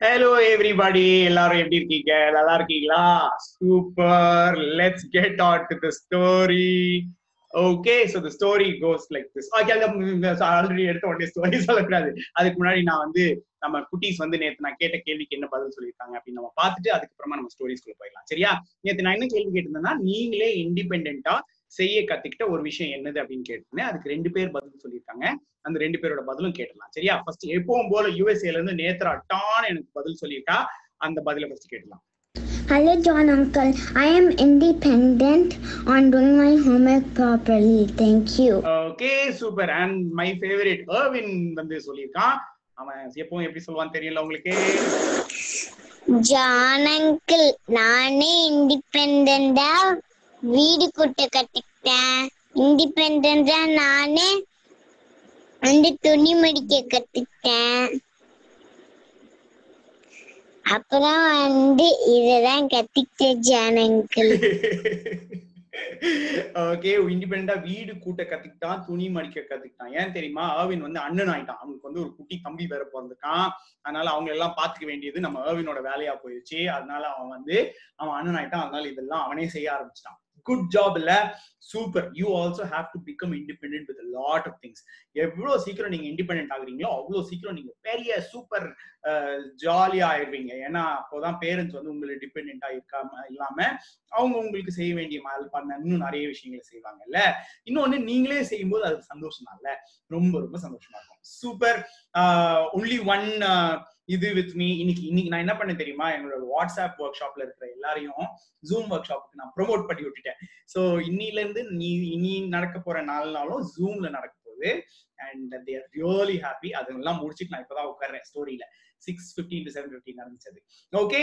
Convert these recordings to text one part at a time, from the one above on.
Hello everybody எல்லாரும் எப்படி இருக்கீங்க? நல்லா இருக்கீங்களா? Super let's get on to the story okay so the story goes like this okay already எடுத்த உடனே ஸ்டோரி சொல்லக்கூடாது. அதுக்கு முன்னாடி நான் வந்து நம்ம குட்டீஸ் வந்து நேத்து நான் கேட்ட கேள்விக்கு என்ன பதில் சொல்லியிருக்காங்க அப்படின்னு நம்ம பார்த்துட்டு அதுக்கப்புறமா நம்ம ஸ்டோரிஸ்குள்ள போயிடலாம். சரியா? நேத்து நான் என்ன கேள்வி கேட்டிருந்தேன்னா நீங்களே இண்டிபெண்டா செய்ய கத்துக்கிட்ட ஒரு விஷயம் என்னது அப்படின்னு கேட்டிருந்தேன் அதுக்கு ரெண்டு பேர் பதில் சொல்லியிருக்காங்க. அந்த ரெண்டு பேரோட பதிலும் கேட்டலாம் சரியா? ஃபர்ஸ்ட் எப்பவும் போல யூஎஸ்ஏல இருந்து நேத்ரா டான் எனக்கு பதில் சொல்லியிருக்கா. அந்த பதில ஃபர்ஸ்ட் கேட்டலாம் Hello, John Uncle. I am independent on doing my homework properly. Thank you. Okay super and my favourite Arvin வந்து சொல்லியிருக்கான். அவன் எப்பவும் எப்படி சொல்லுவான்னு தெரியல உங்களுக்கு? ஜான் அங்கிள் நானே இண்டிபெண்டா வீடு கூட்ட கத்துக்கிட்டேன். இண்டிபெண்டா நானே வந்து துணி மடிக்க கத்துக்கிட்டேன். அப்புறம் வந்து இததான் கத்துக்கிட்டேன் ஜான் ஓகே இண்டிபெண்டா வீடு கூட்ட கத்துக்கிட்டான் துணி மடிக்க கத்துக்கிட்டான். ஏன் தெரியுமா? ஆவின் வந்து அண்ணன் ஆயிட்டான். அவனுக்கு வந்து ஒரு குட்டி தம்பி வேற பிறந்திருக்கான். அதனால அவங்க எல்லாம் பாத்துக்க வேண்டியது நம்ம ஆவினோட வேலையா போயிடுச்சு. அதனால அவன் வந்து அவன் அண்ணன் ஆயிட்டான். அதனால இதெல்லாம் அவனே செய்ய ஆரம்பிச்சிட்டான். குட் ஜாப் இல்ல? Super you also have to become independent with lot of things எவ்வளவு சீக்கிரம் நீங்க இண்டிபெண்ட் ஆகுறீங்களோ அவ்வளவு சீக்கிரம் நீங்க பெரிய சூப்பர் ஜாலியா ஆயிடுவீங்க. ஏன்னா அப்போதான் பேரண்ட்ஸ் வந்து உங்களை டிபெண்டா இருக்காம இல்லாம அவங்க உங்களுக்கு செய்ய வேண்டிய மாதிரி பண்ண இன்னும் நிறைய விஷயங்களை செய்வாங்கல்ல இன்னொன்னு நீங்களே செய்யும்போது அது சந்தோஷம் இல்ல? ரொம்ப ரொம்ப சந்தோஷமா இருக்கும். சூப்பர் ஒன்லி ஒன் இது வித் மீ இன்னைக்கு இன்னைக்கு நான் என்ன பண்ண தெரியுமா? என்னோட வாட்ஸ்அப் ஒர்க் ஷாப்ல இருக்கிற எல்லாரையும் ஜூம் ஒர்க் ஷாப்புக்கு நான் ப்ரொமோட் பண்ணி விட்டுட்டேன். ஸோ இன்னில இருந்து நீ இனி நடக்க போற நாலு நாளும் ஜூம்ல நடக்க போகுது. அண்ட் தேர் ரியலி ஹாப்பி அதெல்லாம் முடிச்சுட்டு நான் இப்பதான் உட்கார்றேன் ஸ்டோரியில six fifteen to seven fifteen நடந்துச்சது. Okay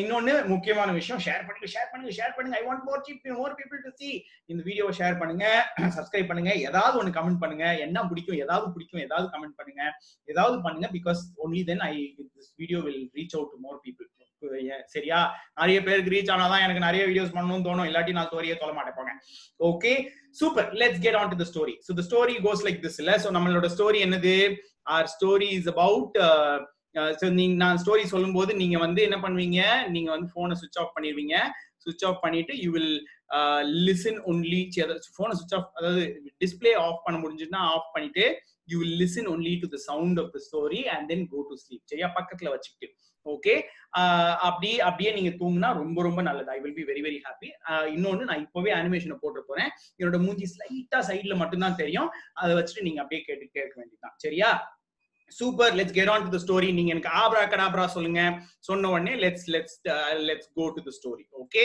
இன்னொன்னு முக்கியமான விஷயம். ஷேர் பண்ணுங்க ஷேர் பண்ணுங்க ஷேர் பண்ணுங்க. I want more cheap more people to see இந்த வீடியோவை ஷேர் பண்ணுங்க சப்ஸ்கிரைப் பண்ணுங்க. ஏதாவது ஒன்று கமெண்ட் பண்ணுங்க. என்ன பிடிக்கும் ஏதாவது பிடிக்கும் ஏதாவது கமெண்ட் பண்ணுங்க. ஏதாவது பண்ணுங்க because only then I this video will reach out to more people சரியா? நிறைய பேருக்கு ரீச் ஆனாதான் எனக்கு நிறைய வீடியோஸ் பண்ணணும்னு தோணும். இல்லாட்டி நான் ஸ்டோரியே சொல்ல மாட்டேன் போங்க. Okay super let's get on to the story so the story goes like this இல்ல ஸோ நம்மளோட ஸ்டோரி என்னது? Our story is about so நீங்க நான் ஸ்டோரி சொல்லும்போது நீங்க வந்து என்ன பண்ணுவீங்க? நீங்க வந்து போனை சுவிச் ஆஃப் பண்ணிடுவீங்க. சுவிச் ஆஃப் பண்ணிட்டு யூ வில் லிசன் ஒன்லி போனை சுவிச் ஆஃப் அதாவது டிஸ்பிளே ஆஃப் பண்ண முடிஞ்சுன்னா ஆஃப் பண்ணிட்டு you will listen only to the sound of the story and then go to sleep சரியா? பக்கத்துல வச்சுக்கிட்டு. ஓகே அப்படியே அப்படியே நீங்க தூங்குனா ரொம்ப ரொம்ப நல்லது. I will be very very happy இன்னொன்னு நான் இப்பவே அனிமேஷனை போட்டு போறேன். என்னோட மூஞ்சி ஸ்லைட்டா சைட்ல மட்டும்தான் தெரியும். அதை வச்சுட்டு நீங்க அப்படியே கேட்டு கேட்க வேண்டியதுதான். சரியா? Super let's get on to the story நீங்க எனக்கு ஆப்ரா கடாப்ரா சொல்லுங்க. சொன்ன உடனே let's let's let's go to the story okay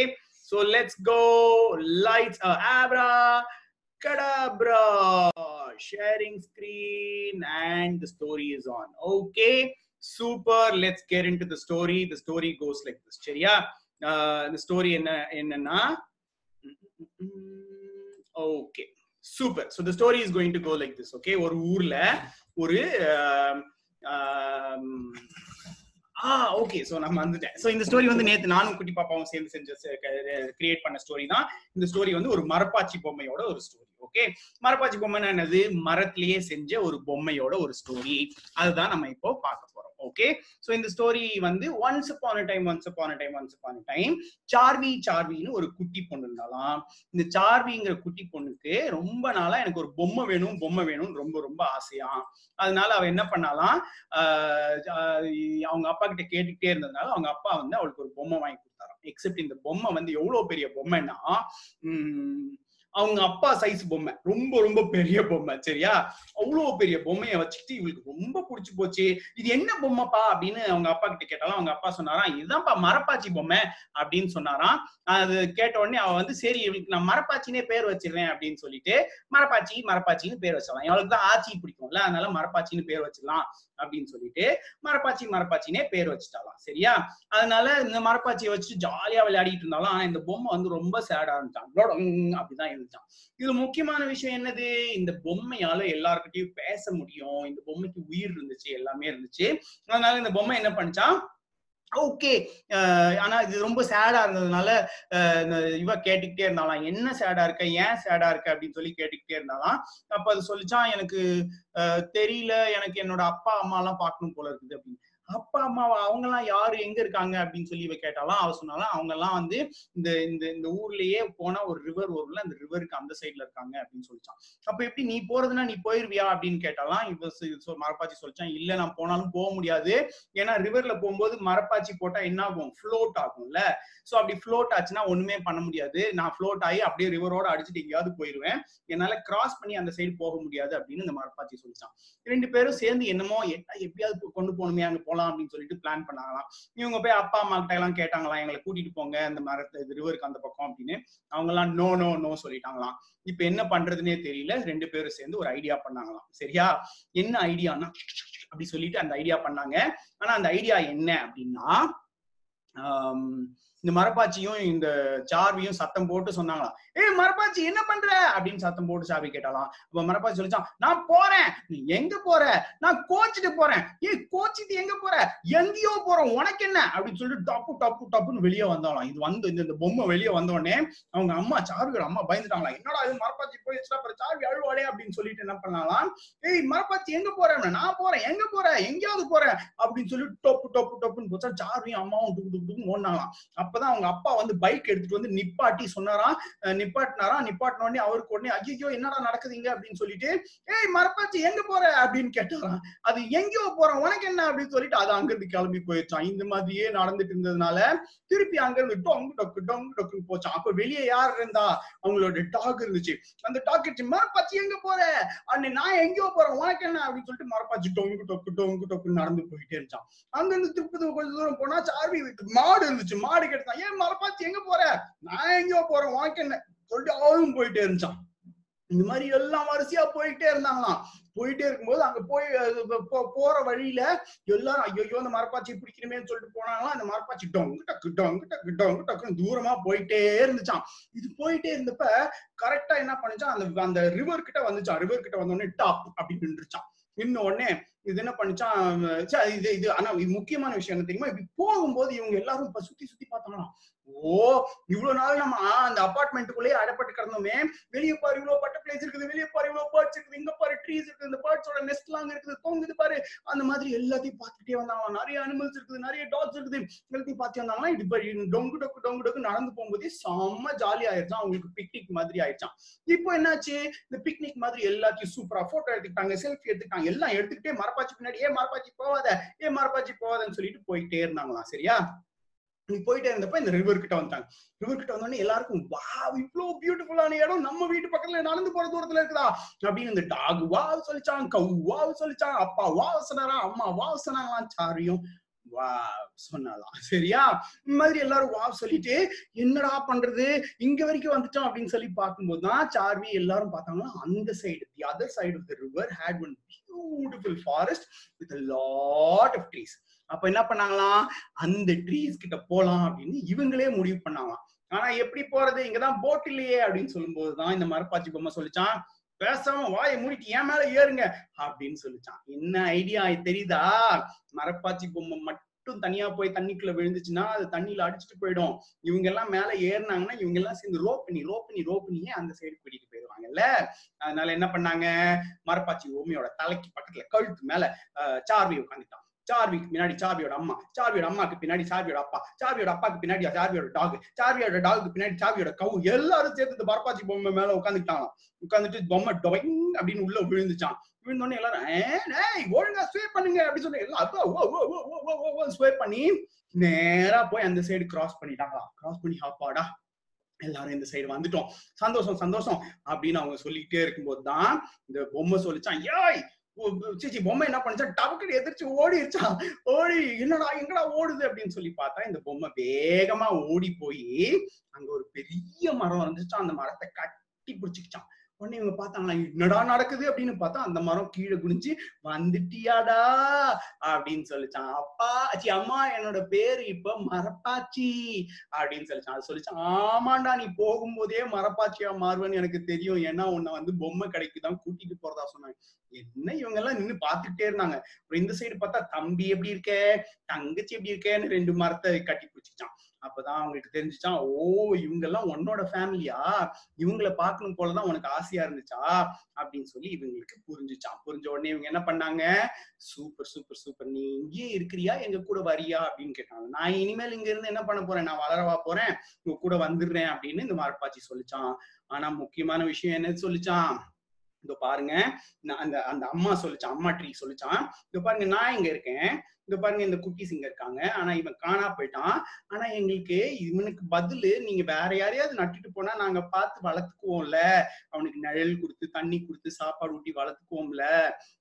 so let's go lights abracadabra sharing screen and story is on okay super let's get into story story. The story goes like this. சரியா? இந்த story என்ன என்னன்னா okay super so the story is going to go like this okay ஒரு ஊர்ல ஒரு ஆ okay so நம்ம வந்துட்டேன் so இந்த ஸ்டோரி வந்து நேத்து நானும் குட்டி பாப்பாவும் சேர்ந்து செஞ்ச கிரியேட் பண்ண ஸ்டோரி தான். இந்த ஸ்டோரி வந்து ஒரு மரப்பாச்சி பொம்மையோட ஒரு ஸ்டோரி ஓகே மரப்பாச்சி பொம்மைன்னா என்னது? மரத்திலேயே செஞ்ச ஒரு பொம்மையோட ஒரு ஸ்டோரி அதுதான் நம்ம இப்போ பார்க்கணும் ஓகே ஸோ இந்த ஸ்டோரி வந்து once upon time once upon time once upon time Saarvi சார்வின்னு ஒரு குட்டி பொண்ணு இருந்தாலாம் இந்த சார்விங்கிற குட்டி பொண்ணுக்கு ரொம்ப நாளா எனக்கு ஒரு பொம்மை வேணும் பொம்மை வேணும்னு ரொம்ப ரொம்ப ஆசையா. அதனால அவ என்ன பண்ணாலாம் அவங்க அப்பா கிட்ட கேட்டுக்கிட்டே இருந்ததுனால அவங்க அப்பா வந்து அவளுக்கு ஒரு பொம்மை வாங்கி கொடுத்தாராம். எக்ஸப்ட் இந்த பொம்மை வந்து எவ்வளவு பெரிய பொம்மைன்னா உம் அவங்க அப்பா சைஸ் பொம்மை. ரொம்ப ரொம்ப பெரிய பொம்மை சரியா? அவ்வளவு பெரிய பொம்மையை வச்சுக்கிட்டு இவளுக்கு ரொம்ப பிடிச்சி போச்சு. இது என்ன பொம்மைப்பா அப்படின்னு அவங்க அப்பா கிட்ட கேட்டாலும் அவங்க அப்பா சொன்னாராம் இதுதான்ப்பா மரப்பாச்சி பொம்மை அப்படின்னு சொன்னாராம். அது கேட்ட உடனே அவ வந்து சரி இவளுக்கு நான் மரப்பாச்சினே பேர் வச்சிருவேன் அப்படின்னு சொல்லிட்டு மரப்பாச்சி மரப்பாச்சின்னு பேர் வச்சிடலாம். அவளுக்கு தான் ஆச்சி பிடிக்கும்ல அதனால மரப்பாச்சின்னு பேர் வச்சிடலாம் அப்படின்னு சொல்லிட்டு மரப்பாச்சி மரப்பாச்சினே பேர் வச்சுட்டாலாம் சரியா? அதனால இந்த மரப்பாச்சியை வச்சு ஜாலியா விளையாடிட்டு இருந்தாலும் ஆனா இந்த பொம்மை வந்து ரொம்ப சேடா இருந்துச்சான் அப்படிதான் இருந்துச்சான் இதுல முக்கியமான விஷயம் என்னது? இந்த பொம்மையால எல்லாருக்கிட்டையும் பேச முடியும். இந்த பொம்மைக்கு உயிர் இருந்துச்சு எல்லாமே இருந்துச்சு. அதனால இந்த பொம்மை என்ன பண்ணிச்சான் ஓகே ஆனா இது ரொம்ப சேடா இருந்ததுனால இந்த இவ கேட்டுக்கிட்டே இருந்தாலாம். என்ன சேடா இருக்க? ஏன் சேடா இருக்க? அப்படின்னு சொல்லி கேட்டுக்கிட்டே இருந்தாலாம். அப்ப அது சொல்லிச்சான் எனக்கு அஹ், தெரியல எனக்கு என்னோட அப்பா அம்மா எல்லாம் பார்க்கணும் போல இருக்குது அப்படின்னு. அப்பா அம்மாவா அவங்க எல்லாம் யாரு? எங்க இருக்காங்க? அப்படின்னு சொல்லி இவ கேட்டாலாம். அவ சொன்னாலாம் அவங்க எல்லாம் வந்து இந்த இந்த இந்த ஊர்லயே போனா ஒரு ரிவர் வரும்ல அந்த ரிவருக்கு அந்த சைடுல இருக்காங்க அப்படின்னு சொல்லிச்சான் அப்ப எப்படி நீ போறதுன்னா நீ போயிருவியா? அப்படின்னு கேட்டாலாம். இவ மரப்பாச்சி சொல்லிச்சான் இல்ல நான் போனாலும் போக முடியாது. ஏன்னா ரிவர்ல போகும்போது மரப்பாச்சி போட்டா என்ன ஆகும்? ஃப்ளோட் ஆகும்ல. சோ அப்படி ஃப்ளோட் ஆச்சுன்னா ஒண்ணுமே பண்ண முடியாது. நான் ஃப்ளோட் ஆகி அப்படியே ரிவரோட அடிச்சுட்டு எங்கேயாவது போயிருவேன். என்னால கிராஸ் பண்ணி அந்த சைடு போக முடியாது அப்படின்னு இந்த மரப்பாச்சி சொல்லிச்சான் ரெண்டு பேரும் சேர்ந்து என்னமோ என்ன எப்படியாவது கொண்டு போகணுமே அங்க போலாம் அப்படின்னு சொல்லிட்டு பிளான் பண்ணாங்களாம். இவங்க போய் அப்பா அம்மா கிட்ட எல்லாம் கேட்டாங்களாம் எங்களை கூட்டிட்டு போங்க அந்த மரத்து ரிவருக்கு அந்த பக்கம் அப்படின்னு. அவங்க எல்லாம் நோ நோ நோ சொல்லிட்டாங்களாம். இப்ப என்ன பண்றதுன்னே தெரியல. ரெண்டு பேரும் சேர்ந்து ஒரு ஐடியா பண்ணாங்களாம். சரியா? என்ன ஐடியானா அப்படி சொல்லிட்டு அந்த ஐடியா பண்ணாங்க. ஆனா அந்த ஐடியா என்ன அப்படின்னா இந்த மரப்பாச்சியும் இந்த சார்வியும் சத்தம் போட்டு சொன்னாங்களாம். ஏய் மரப்பாச்சி என்ன பண்ற? அப்படின்னு சத்தம் போட்டு சாவி கேட்டாலாம் அப்ப மரப்பாச்சி சொல்லிச்சான் நான் போறேன். நீ எங்க போற? நான் கோச்சிட்டு போறேன். ஏய் கோச்சிட்டு எங்க போற? எங்கேயோ போறோம். உனக்கு என்ன? அப்படின்னு சொல்லிட்டு டப்பு டப்பு டப்புன்னு வெளியே வந்தாலாம் இது வந்து இந்த இந்த பொம்மை வெளியே வந்த உடனே அவங்க அம்மா சார்வியோட அம்மா பயந்துட்டாங்களா என்னடா இது மரப்பாச்சி போயிடுச்சுன்னா அப்புறம் சார்வி அழுவாளே அப்படின்னு சொல்லிட்டு என்ன பண்ணலாம் ஏய் மரப்பாச்சி எங்க போறேன் நான் போறேன். எங்க போறேன் எங்கேயாவது போறேன் அப்படின்னு சொல்லி டொப்பு டொப்பு டொப்புன்னு போச்சா. சார்வியும் அம்மாவும் டுக்கு டுக்கு டுக்குன்னு ஓடினாங்களாம். அப்பதான் அவங்க அப்பா வந்து பைக் எடுத்துட்டு வந்து நிப்பாட்டி சொன்னாராம். நிப்பாட்டினாரா நிப்பாட்டினாராம். நிப்பாட்டின உடனே அவருக்கு உடனே ஐயோ என்னடா நடக்குதுங்க? அப்படின்னு சொல்லிட்டு ஏய் மரப்பாச்சி எங்க போற? அப்படின்னு கேட்டாராம். அது எங்கேயோ போறோம். உனக்கு என்ன? அப்படின்னு சொல்லிட்டு அது அங்கிருந்து கிளம்பி போயிடுச்சான் இந்த மாதிரியே நடந்துட்டு இருந்ததுனால திருப்பி அங்கிருந்து டொங்கு டொக்கு டொங்கு டொக்குன்னு போச்சான் அப்ப வெளியே யார் இருந்தா அவங்களோட டாக் இருந்துச்சு. அந்த டாக் இருந்துச்சு மரப்பாச்சி எங்க போற? அண்ணே நான் எங்கேயோ போறேன். உனக்கு என்ன? அப்படின்னு சொல்லிட்டு மரப்பாச்சி டொங்கு டொக்கு டொங்கு டொக்குன்னு நடந்து போயிட்டே இருந்துச்சான் அங்க இருந்து திருப்பதி கொஞ்சம் தூரம் போனா சார்வி மாடு இருந்துச்சு. மாடு எடுத்தான். ஏன் மரப்பாச்சி எங்க போற? நான் எங்கேயோ போறேன் உனக்கு என்ன? சொல்லிட்டு அவளும் போயிட்டே இருந்துச்சான் இந்த மாதிரி எல்லாம் வரிசையா போயிட்டே இருந்தாங்களாம். போயிட்டே இருக்கும்போது அங்க போய் போற வழியில எல்லாரும் ஐயோ அந்த மரப்பாச்சி பிடிக்கணுமேன்னு சொல்லிட்டு போனாங்களா அந்த மரப்பாச்சி டொங்கு டக்கு டொங்கு டக்கு டொங்கு டக்குன்னு தூரமா போயிட்டே இருந்துச்சான் இது போயிட்டே இருந்தப்ப கரெக்டா என்ன பண்ணுச்சான் அந்த அந்த ரிவர் கிட்ட வந்துச்சான் ரிவர் கிட்ட வந்தோடனே டாப் அப்படின்னு நின்றுச்சான் நின்ன உடனே இது என்ன பண்ணுச்சான் இது இது ஆனா இது முக்கியமான விஷயம் என்ன தெரியுமா? இப்படி போகும்போது இவங்க எல்லாரும் இப்ப சுத்தி சுத்தி பார்த்தோம்னா ஓ இவ்வளவு நாள் நம்ம அந்த அபார்ட்மெண்ட்டுக்குள்ளேயே அடைப்பட்டு கிடந்தோமே. வெளியே பாரு இவ்வளவு பட்ட பிளேஸ் இருக்குது. வெளியே பாரு இவ்வளவு பேர்ட்ஸ் இருக்குது. இங்க பாரு ட்ரீஸ் இருக்குது. இந்த பேர்ட்ஸோட நெஸ்ட் எல்லாம் இருக்குது. தோங்குது பாரு. அந்த மாதிரி எல்லாத்தையும் பார்த்துட்டே வந்தாங்க. நிறைய அனிமல்ஸ் இருக்குது. நிறைய டாக்ஸ் இருக்குது. எல்லாத்தையும் பார்த்து வந்தாங்கன்னா இது டொங்கு டொக்கு டொங்கு டொக்கு நடந்து போகும்போதே செம்ம ஜாலி ஆயிடுச்சான் அவங்களுக்கு பிக்னிக் மாதிரி ஆயிடுச்சான் இப்போ என்னாச்சு? இந்த பிக்னிக் மாதிரி எல்லாத்தையும் சூப்பரா போட்டோ எடுத்துக்கிட்டாங்க செல்ஃபி எடுத்துக்கிட்டாங்க. எல்லாம் எடுத்துக்கிட்டே மரப்பாச்சி பின்னாடி ஏ மரப்பாச்சி போவாத ஏ மரப்பாச்சி போவாதன்னு சொல்லிட்டு போயிட்டே இருந்தாங்களாம் சரியா? போயிட்டே இருந்தப்ப இந்த ரிவர் கிட்ட வந்தாங்க ரிவர் கிட்ட வந்தோடனே எல்லாருக்கும் வா இவ்வளவு பியூட்டிஃபுல்லான இடம் நம்ம வீட்டு பக்கத்துல நடந்து போற தூரத்துல இருக்குதா? அப்படின்னு இந்த டாக் வா சொல்லிச்சான் கவ் வா சொல்லிச்சான் அப்பா வா சொன்னாரா அம்மா வா சொன்னாங்களாம் சாரியும் வா சொன்னாலாம் சரியா? இந்த மாதிரி எல்லாரும் வா சொல்லிட்டு என்னடா பண்றது? இங்க வரைக்கும் வந்துட்டோம் அப்படின்னு சொல்லி பார்க்கும்போது தான் சார்வி எல்லாரும் பார்த்தாங்கன்னா அந்த side the other side of the river had one beautiful forest with lot of trees அப்ப என்ன பண்ணாங்களாம் அந்த ட்ரீஸ் கிட்ட போலாம் அப்படின்னு இவங்களே முடிவு பண்ணாங்களாம். ஆனா எப்படி போறது? இங்கதான் போட் இல்லையே அப்படின்னு சொல்லும் போதுதான் இந்த மரப்பாச்சி பொம்மை சொல்லிச்சான். பேசாம வாயை மூடிட்டு ஏன் மேல ஏறுங்க அப்படின்னு சொல்லிச்சான். என்ன ஐடியா? தெரியுதா? மரப்பாச்சி பொம்மை மட்டும் தனியா போய் தண்ணிக்குள்ள விழுந்துச்சுன்னா அது தண்ணியில அடிச்சுட்டு போயிடும். இவங்க எல்லாம் மேல ஏறினாங்கன்னா இவங்க எல்லாம் சேர்ந்து ரோப் பண்ணி ரோப் பண்ணி ரோப் பண்ணியே அந்த சைடு கூட்டிட்டு போயிடுவாங்கல்ல? அதனால என்ன பண்ணாங்க? மரப்பாச்சி ஓமியோட தலைக்கு பக்கத்துல கழுத்து மேல சார்வி உட்காந்துட்டான் சார்விக்கு பின்னாடி சார்வியோட அம்மா. சார்வியோட அம்மாக்கு பின்னாடி சார்வியோட அப்பா. சார்வியோட அப்பாக்கு பின்னாடி சார்வியோட டாக் சார்வியோட டாகுக்கு பின்னாடி சார்வியோட கவு எல்லாரும் சேர்த்து இந்த பரப்பாச்சி பொம்மை மேல உட்காந்துக்கிட்டாங்களாம் உட்காந்துட்டு பொம்மை டொயிங் அப்படின்னு உள்ள விழுந்துச்சான் விழுந்தோடனே எல்லாரும் ஏய், ஒழுங்கா ஸ்வே பண்ணுங்க அப்படின்னு சொல்லி எல்லாம் ஸ்வே பண்ணி நேரா போய் அந்த சைடு கிராஸ் பண்ணிட்டாங்களா கிராஸ் பண்ணி ஹாப்பாடா எல்லாரும் இந்த சைடு வந்துட்டோம். சந்தோஷம் சந்தோஷம் அப்படின்னு அவங்க சொல்லிக்கிட்டே இருக்கும்போது தான் இந்த பொம்மை சொல்லிச்சான் ஏய் சீச்சி பொம்மை என்ன பண்ணுச்சா டபக்குன்னு எதிர்த்து ஓடிடுச்சான் ஓடி என்னடா எங்கடா ஓடுது அப்படின்னு சொல்லி பார்த்தா இந்த பொம்மை வேகமா ஓடி போய் அங்க ஒரு பெரிய மரம் இருந்துச்சு அந்த மரத்தை கட்டி பிடிச்சிக்கிச்சான் உடனே இவங்க பார்த்தாங்களா என்னடா நடக்குது அப்படின்னு பார்த்தா அந்த மரம் கீழே குனிஞ்சு வந்துட்டியாடா அப்படின்னு சொல்லிச்சான். அப்பா சி அம்மா என்னோட பேரு இப்ப மரப்பாச்சி அப்படின்னு சொல்லிச்சான். அது சொல்லிச்சான் ஆமாண்டா நீ போகும்போதே மரப்பாச்சியா மாறுவேன்னு எனக்கு தெரியும். ஏன்னா உன்னை வந்து பொம்மை கடைக்கு தான் கூட்டிட்டு போறதா சொன்னாங்க. என்ன இவங்க எல்லாம் நின்னு பாத்துக்கிட்டே இருந்தாங்க. அப்புறம் இந்த சைடு பார்த்தா தம்பி எப்படி இருக்க தங்கச்சி எப்படி இருக்கேன்னு ரெண்டு மரத்தை கட்டி பிடிச்சிச்சான் அப்பதான் அவங்களுக்கு தெரிஞ்சுச்சான் ஓ இவங்க எல்லாம் உன்னோட ஃபேமிலியா இவங்களை பார்க்கணும் போலதான் உனக்கு ஆசையா இருந்துச்சா? அப்படின்னு சொல்லி இவங்களுக்கு புரிஞ்சுச்சான் புரிஞ்ச உடனே இவங்க என்ன பண்ணாங்க? Super super super. நீ இங்கேயே இருக்கிறியா? எங்க கூட வரியா? அப்படின்னு கேட்டாங்க. நான் இனிமேல் இங்க இருந்து என்ன பண்ண போறேன்? நான் வளரவா போறேன்? உங்க கூட வந்துடுறேன் அப்படின்னு இந்த மரப்பாச்சி சொல்லிச்சான் ஆனா முக்கியமான விஷயம் என்ன சொல்லிச்சான் இதோ பாருங்க நான் அந்த அந்த அம்மா சொல்லிச்சான் அம்மா ட்ரீ சொல்லிச்சான் இதோ பாருங்க நான் இங்க இருக்கேன். இதோ பாருங்க இந்த குட்டீஸ் இங்க இருக்காங்க. ஆனா இவன் காணா போயிட்டான். ஆனா எங்களுக்கு இவனுக்கு பதிலு நீங்க வேற யாரையாவது நட்டுட்டு போனா நாங்க பார்த்து வளர்த்துக்குவோம்ல. அவனுக்கு நிழல் கொடுத்து தண்ணி கொடுத்து சாப்பாடு ஊட்டி வளர்த்துக்குவோம்ல.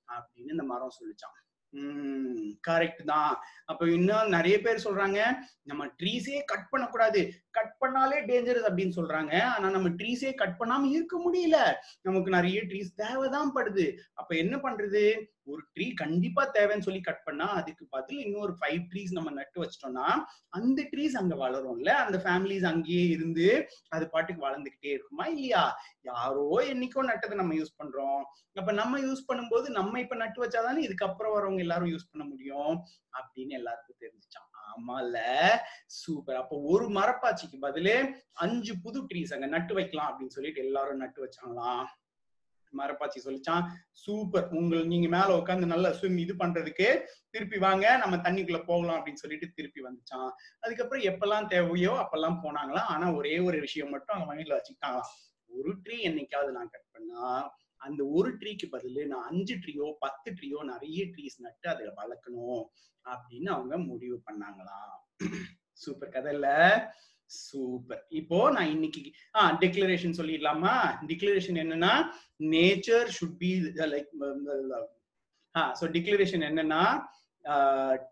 அப்படின்னு இந்த மரம் சொல்லிச்சான். உம் கரெக்ட் தான். அப்ப இன்னும் நிறைய பேர் சொல்றாங்க நம்ம ட்ரீஸே கட் பண்ணக்கூடாது. கட் பண்ணாலே டேஞ்சரஸ் அப்படின்னு சொல்றாங்க. ஆனா நம்ம ட்ரீஸே கட் பண்ணாம இருக்க முடியல. நமக்கு நிறைய ட்ரீஸ் தேவைதான் படுது. அப்ப என்ன பண்றது? ஒரு ட்ரீ கண்டிப்பா தேவைன்னு சொல்லி கட் பண்ணா அதுக்கு பதில் இன்னொரு ஃபைவ் ட்ரீஸ் நம்ம நட்டு வச்சிட்டோம்னா அந்த ட்ரீஸ் அங்க வளரும்ல. அந்த ஃபேமிலிஸ் அங்கேயே இருந்து அது பாட்டுக்கு வளர்ந்துகிட்டே இருக்குமா இல்லையா? யாரோ என்னைக்கோ நட்டதை நம்ம யூஸ் பண்றோம். அப்ப நம்ம யூஸ் பண்ணும்போது நம்ம இப்ப நட்டு வச்சாதானே இதுக்கப்புறம் வரவங்க எல்லாரும் யூஸ் பண்ண முடியும் அப்படின்னு எல்லாருக்கும் தெரிஞ்சிச்சான் ஆமால. சூப்பர். அப்போ ஒரு மரப்பாச்சிக்கு பதிலு அஞ்சு புது ட்ரீஸ் அங்க நட்டு வைக்கலாம் அப்படின்னு சொல்லிட்டு எல்லாரும் நட்டு வச்சாங்களாம். மரப்பாச்சி சொல்லிச்சான் சூப்பர். உங்கள் நீங்க மேல உட்காந்து நல்லா ஸ்விம் இது பண்றதுக்கு திருப்பி வாங்க நம்ம தண்ணிக்குள்ள போகலாம் அப்படின்னு சொல்லிட்டு திருப்பி வந்துச்சான். அதுக்கப்புறம் எப்பெல்லாம் தேவையோ அப்பெல்லாம் போனாங்களாம். ஆனா ஒரே ஒரு விஷயம் மட்டும் அவங்க மைண்ட்ல வச்சுக்கிட்டாங்களாம். ஒரு ட்ரீ என்னைக்காவது நான் கட் பண்ணா அந்த ஒரு ட்ரீக்கு பதில் நான் அஞ்சு ட்ரீயோ பத்து ட்ரீயோ நிறைய ட்ரீஸ் நட்டு அதை வளர்க்கணும் அப்படின்னு அவங்க முடிவு பண்ணாங்களாம் சூப்பர் கதை இல்ல? சூப்பர். இப்போ நான் இன்னைக்கு ஆ டிக்ளரேஷன் சொல்லிடலாமா? டிக்ளரேஷன் என்னன்னா nature should be like a so declaration என்னன்னா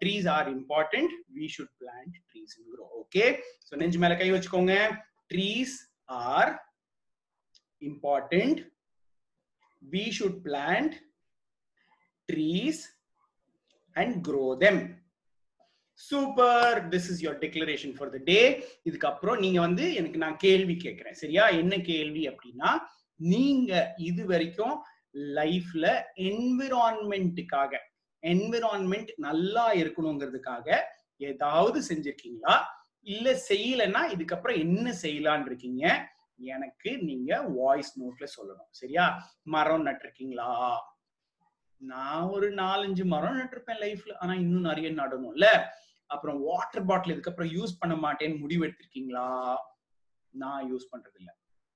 trees are important we should plant trees okay so நெஞ்சு மேல கை வச்சுக்கோங்க. Trees are important we should plant trees and grow them. Super this is your declaration for the day இதுக்கப்புறம் நீங்க வந்து எனக்கு நான் கேள்வி கேட்கிறேன். சரியா? என்ன கேள்வி அப்படின்னா நீங்க இது வரைக்கும் லைஃப்ல என்விரான்மெண்ட்டுக்காக என்விரான்மெண்ட் நல்லா இருக்கணுங்கிறதுக்காக ஏதாவது செஞ்சிருக்கீங்களா? இல்ல செய்யலைன்னா இதுக்கப்புறம் என்ன செய்யலான் இருக்கீங்க? எனக்கு நீங்க வாய்ஸ் நோட்ல சொல்லணும். சரியா? மரம் நட்டிருக்கீங்களா? நான் ஒரு நாலஞ்சு மரம் நட்டிருப்பேன் லைஃப்ல ஆனா இன்னும் நிறைய நடணும்ல. அப்புறம் வாட்டர் பாட்டில் இதுக்கப்புறம் யூஸ் பண்ண மாட்டேன்னு முடிவு எடுத்திருக்கீங்களா? நான் யூஸ் பண்றது இல்லை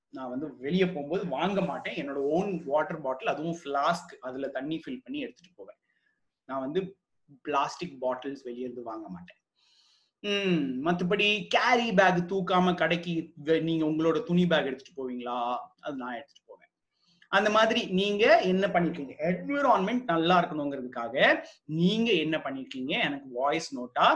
நான் வந்து வெளியே போகும்போது வாங்க மாட்டேன். என்னோட ஓன் வாட்டர் பாட்டில் அதுவும் ஃபிளாஸ்க் அதுல தண்ணி ஃபில் பண்ணி எடுத்துட்டு போவேன். நான் வந்து பிளாஸ்டிக் பாட்டில்ஸ் வெளியே இருந்து வாங்க மாட்டேன். ம் மற்றபடி கேரி பேக் தூக்காம கடைக்கு நீங்க உங்களோட துணி பேக் எடுத்துட்டு போவீங்களா? அது நான் எடுத்துட்டு போவேன். அந்த மாதிரி நீங்க என்ன பண்ணிருக்கீங்க? என்விரான்மெண்ட் நல்லா இருக்கணுங்கிறதுக்காக நீங்க என்ன பண்ணிருக்கீங்க? எனக்கு voice NOTA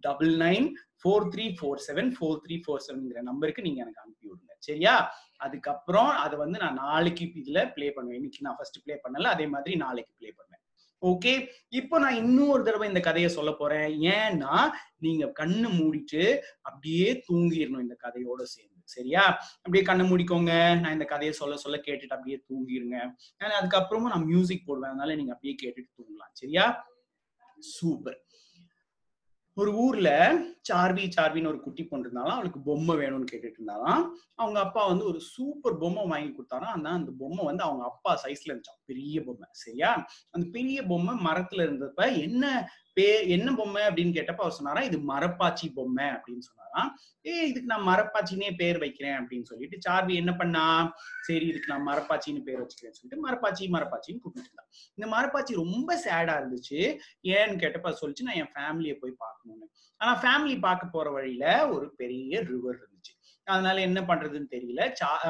double nine four three four seven four three four செவன்ங்கிற நம்பருக்கு நீங்க எனக்கு அனுப்பி விடுங்க. சரியா? அதுக்கப்புறம் அதை வந்து நான் நாளைக்கு இதுல பிளே பண்ணுவேன். இன்னைக்கு நான் ஃபர்ஸ்ட் ப்ளே பண்ணல அதே மாதிரி நாளைக்கு ப்ளே பண்ணுவேன். ஓகே இப்போ நான் இன்னொரு தடவை இந்த கதையை சொல்ல போறேன். ஏன்னா நீங்க கண்ணு மூடிட்டு அப்படியே தூங்கிடணும் இந்த கதையோட சேர்ந்து. சரியா? அப்படியே கண்ணை மூடிக்கோங்க. நான் இந்த கதையை சொல்ல சொல்ல கேட்டுட்டு அப்படியே தூங்கிருங்க அதுக்கப்புறமும் நான் மியூசிக் போடுவேன். அதனால நீங்க அப்படியே கேட்டுட்டு தூங்கலாம். சரியா? சூப்பர் ஒரு ஊர்ல சார்வி சார்வின்னு ஒரு குட்டி பொண்ணு இருந்தாலும் அவளுக்கு பொம்மை வேணும்னு கேட்டுட்டு இருந்தாலும் அவங்க அப்பா வந்து ஒரு சூப்பர் பொம்மை வாங்கி கொடுத்தாலும் ஆனா அந்த பொம்மை வந்து அவங்க அப்பா சைஸ்ல இருந்துச்சான் பெரிய பொம்மை. சரியா? அந்த பெரிய பொம்மை மரத்துல இருந்தப்ப என்ன பேர் என்ன பொம்மை அப்படின்னு கேட்டப்ப அவர் சொன்னாரா இது மரப்பாச்சி பொம்மை அப்படின்னு சொன்னாராம் ஏ இதுக்கு நான் மரப்பாச்சினே பேர் வைக்கிறேன் அப்படின்னு சொல்லிட்டு சார்வி என்ன பண்ணா சரி இதுக்கு நான் மரப்பாச்சின்னு பேர் வச்சுக்கிறேன்னு சொல்லிட்டு மரப்பாச்சி மரப்பாச்சின்னு கூப்பிட்டு இருந்தா. இந்த மரப்பாச்சி ரொம்ப சேடா இருந்துச்சு. ஏன்னு கேட்டப்ப சொல்லிச்சு நான் என் ஃபேமிலியை போய் பார்க்கணும்னு. ஆனா ஃபேமிலி பார்க்க போற வழியில ஒரு பெரிய ரிவர் இருந்துச்சு. அதனால என்ன பண்றதுன்னு தெரியல.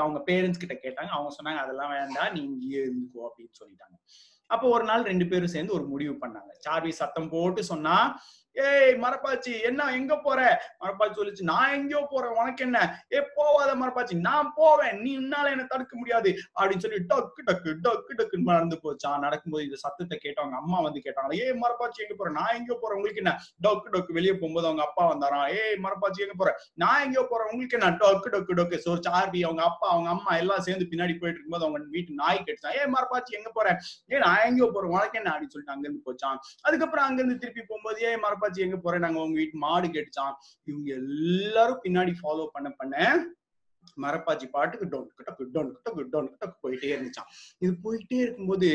அவங்க பேரண்ட்ஸ் கிட்ட கேட்டாங்க. அவங்க சொன்னாங்க அதெல்லாம் வேண்டாம் நீ இங்கேயே இருந்துக்கோ அப்படின்னு சொல்லிட்டாங்க. அப்போ ஒரு நாள் ரெண்டு பேரும் சேர்ந்து ஒரு முடிவு பண்ணாங்க. சார்வி சத்தம் போட்டு சொன்னா ஏய் மரப்பாச்சி என்ன எங்க போற? மரப்பாச்சி சொல்லிச்சு நான் எங்கேயோ போறேன் உனக்கு என்ன? ஏ போவாத மரப்பாச்சி நான் போவேன் நீ உன்னால என்ன தடுக்க முடியாது. அப்படின்னு சொல்லி டக்கு டக்கு டக்கு டக்குன்னு நடந்து போச்சான் நடக்கும்போது இந்த சத்தத்தை கேட்டவங்க அம்மா வந்து கேட்டாங்க ஏய் மரப்பாச்சி எங்க போற? நான் எங்கயோ போறேன் உங்களுக்கு என்ன? டக்கு டக்கு வெளியே போகும்போது அவங்க அப்பா வந்தாராம் ஏய் மரப்பாச்சி எங்க போற? நான் எங்கேயோ போறேன் உங்களுக்கு என்ன? டக்கு டக்கு டக்கு சோ சார்பி அவங்க அப்பா அவங்க அம்மா எல்லாம் சேர்ந்து பின்னாடி போயிட்டு இருக்கும்போது அவங்க வீட்டு நாய் கேட்டுச்சான் ஏய் மரப்பாச்சி எங்க போற? ஏ நான் எங்கேயோ போறேன் உனக்கு என்ன? அப்படின்னு சொல்லிட்டு அங்கிருந்து போச்சான் அதுக்கப்புறம் அங்கிருந்து திருப்பி போகும்போது ஏய் மரப்பாச்சி எங்க போறேன்? நாங்க உங்க வீட்டு மாடு கேட்டுச்சான் இவங்க எல்லாரும் பின்னாடி ஃபாலோ பண்ண பண்ண மரப்பாச்சி பாட்டுக்கு டோன் கிட்ட டோன் கிட்ட டோன் கிட்ட போயிட்டே இருந்துச்சான் இது போயிட்டே இருக்கும்போது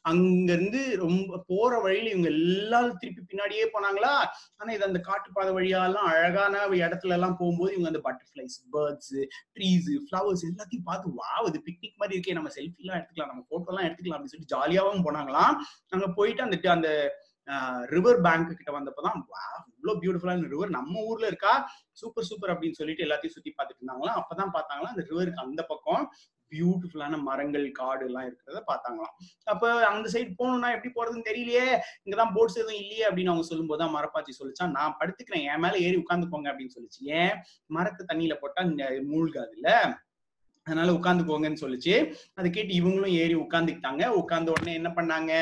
அங்க இருந்து ரொம்ப போற வழியில இவங்க எல்லாரும் திருப்பி பின்னாடியே போனாங்களா? ஆனா இது அந்த காட்டுப்பாதை வழியாலாம் அழகான இடத்துல எல்லாம் போகும்போது இவங்க அந்த பட்டர்ஃபிளைஸ் பேர்ட்ஸ் ட்ரீஸ் ஃப்ளவர்ஸ் எல்லாத்தையும் பார்த்து வா இது பிக்னிக் மாதிரி இருக்கே நம்ம செல்ஃபி எல்லாம் எடுத்துக்கலாம் நம்ம போட்டோ எல்லாம் எடுத்துக்கலாம் அப்படின்னு சொல்லிட்டு ஜாலியாவும் போனாங்களாம். அங்க போயிட்டு அந்த அந்த ரிவர் பேங்க் கிட்ட வந்தப்பதான் வா இவ்வளவு பியூட்டிஃபுல்லான ரிவர் நம்ம ஊர்ல இருக்கா? சூப்பர் சூப்பர் அப்படின்னு சொல்லிட்டு எல்லாத்தையும் சுத்தி பார்த்துட்டு இருந்தாங்களாம். அப்பதான் பார்த்தாங்களா அந்த ரிவருக்கு அந்த பக்கம் பியூட்டிஃபுல்லான மரங்கள் காடு எல்லாம் இருக்கிறத பார்த்தாங்களாம். அப்ப அந்த சைடு போகணும்னா எப்படி போறதுன்னு தெரியலையே இங்கதான் போட்ஸ் எதுவும் இல்லையே அப்படின்னு அவங்க சொல்லும்போது தான் மரப்பாச்சி சொல்லிச்சான் நான் படுத்துக்கிறேன் என் மேல ஏறி உட்காந்துக்கோங்க அப்படின்னு சொல்லிச்சு. ஏன்? மரத்தை தண்ணியில போட்டா மூழ்காது இல்ல? அதனால உட்காந்துக்கோங்கன்னு சொல்லிச்சு. அதை கேட்டு இவங்களும் ஏறி உட்காந்துக்கிட்டாங்க உட்காந்த உடனே என்ன பண்ணாங்க?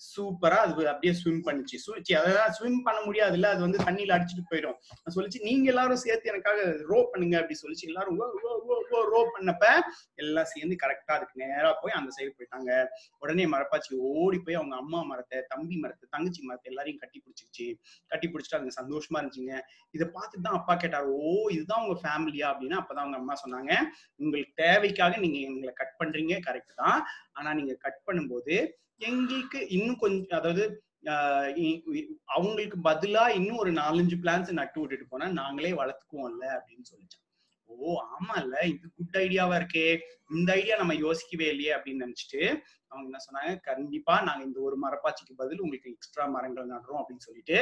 சூப்பரா அது அப்படியே ஸ்விம் பண்ணுச்சு. சுழிச்சு ஸ்விம் பண்ண முடியாது இல்ல அது வந்து தண்ணியில அடிச்சுட்டு போயிடும். சொல்லிச்சு நீங்க எல்லாரும் சேர்த்து எனக்காக ரோ பண்ணுங்க அப்படி சொல்லிச்சு. எல்லாரும் ரோ பண்ணப்ப எல்லாம் சேர்ந்து கரெக்டா அதுக்கு நேரா போய் அந்த சைடு போயிட்டாங்க. உடனே மரப்பாச்சி ஓடி போய் அவங்க அம்மா மரத்தை தம்பி மரத்தை தங்கச்சி மரத்தை எல்லாரையும் கட்டி பிடிச்சிருச்சு. கட்டி பிடிச்சிட்டு அவங்க சந்தோஷமா இருந்துச்சுங்க. இதை பார்த்துட்டு தான் அப்பா கேட்டாரு ஓ இதுதான் உங்க ஃபேமிலியா அப்படின்னா அப்பதான் அவங்க அம்மா சொன்னாங்க உங்களுக்கு தேவைக்காக நீங்க எங்களை கட் பண்றீங்க. கரெக்ட் தான். ஆனா நீங்க கட் பண்ணும்போது எங்களுக்கு இன்னும் கொஞ்சம் அதாவது அவங்களுக்கு பதிலா இன்னும் ஒரு நாலஞ்சு பிளான்ஸ் நட்டு விட்டுட்டு போனா நாங்களே வளர்த்துக்குவோம்ல அப்படின்னு சொல்லிச்சு ஓ ஆமா இல்ல இது குட் ஐடியாவா இருக்கே. இந்த ஐடியா நம்ம யோசிக்கவே இல்லையே அப்படின்னு நினைச்சிட்டு அவங்க என்ன சொன்னாங்க கண்டிப்பா நாங்க இந்த ஒரு மரப்பாச்சிக்கு பதில் உங்களுக்கு எக்ஸ்ட்ரா மரங்கள் நடுறோம் அப்படின்னு சொல்லிட்டு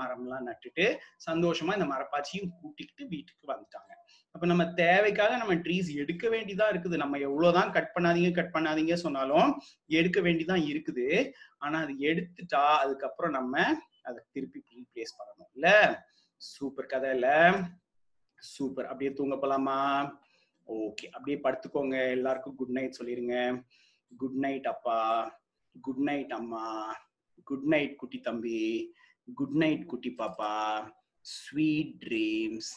மரம்லாம் நட்டுட்டு சந்தோஷமா இந்த மரப்பாச்சியும் கூட்டிக்கிட்டு வீட்டுக்கு வந்துட்டாங்க. அப்ப நம்ம தேவைக்காக நம்ம ட்ரீஸ் எடுக்க வேண்டிதான் இருக்குது. நம்ம எவ்வளவுதான் கட் பண்ணாதீங்க கட் பண்ணாதீங்க சொன்னாலும் எடுக்க வேண்டிதான் இருக்குது. ஆனா அது எடுத்துட்டா அதுக்கப்புறம் நம்ம அதை திருப்பி ரீப்ளேஸ் பண்ணணும். இல்ல? சூப்பர் கதை இல்லை? சூப்பர் அப்படியே தூங்க போலாமா? ஓகே அப்படியே படுத்துக்கோங்க. எல்லாருக்கும் குட் நைட் சொல்லிருங்க. குட் நைட் அப்பா. குட் நைட் அம்மா. குட் நைட் குட்டி தம்பி. குட் நைட் குட்டி பாப்பா. Sweet dreams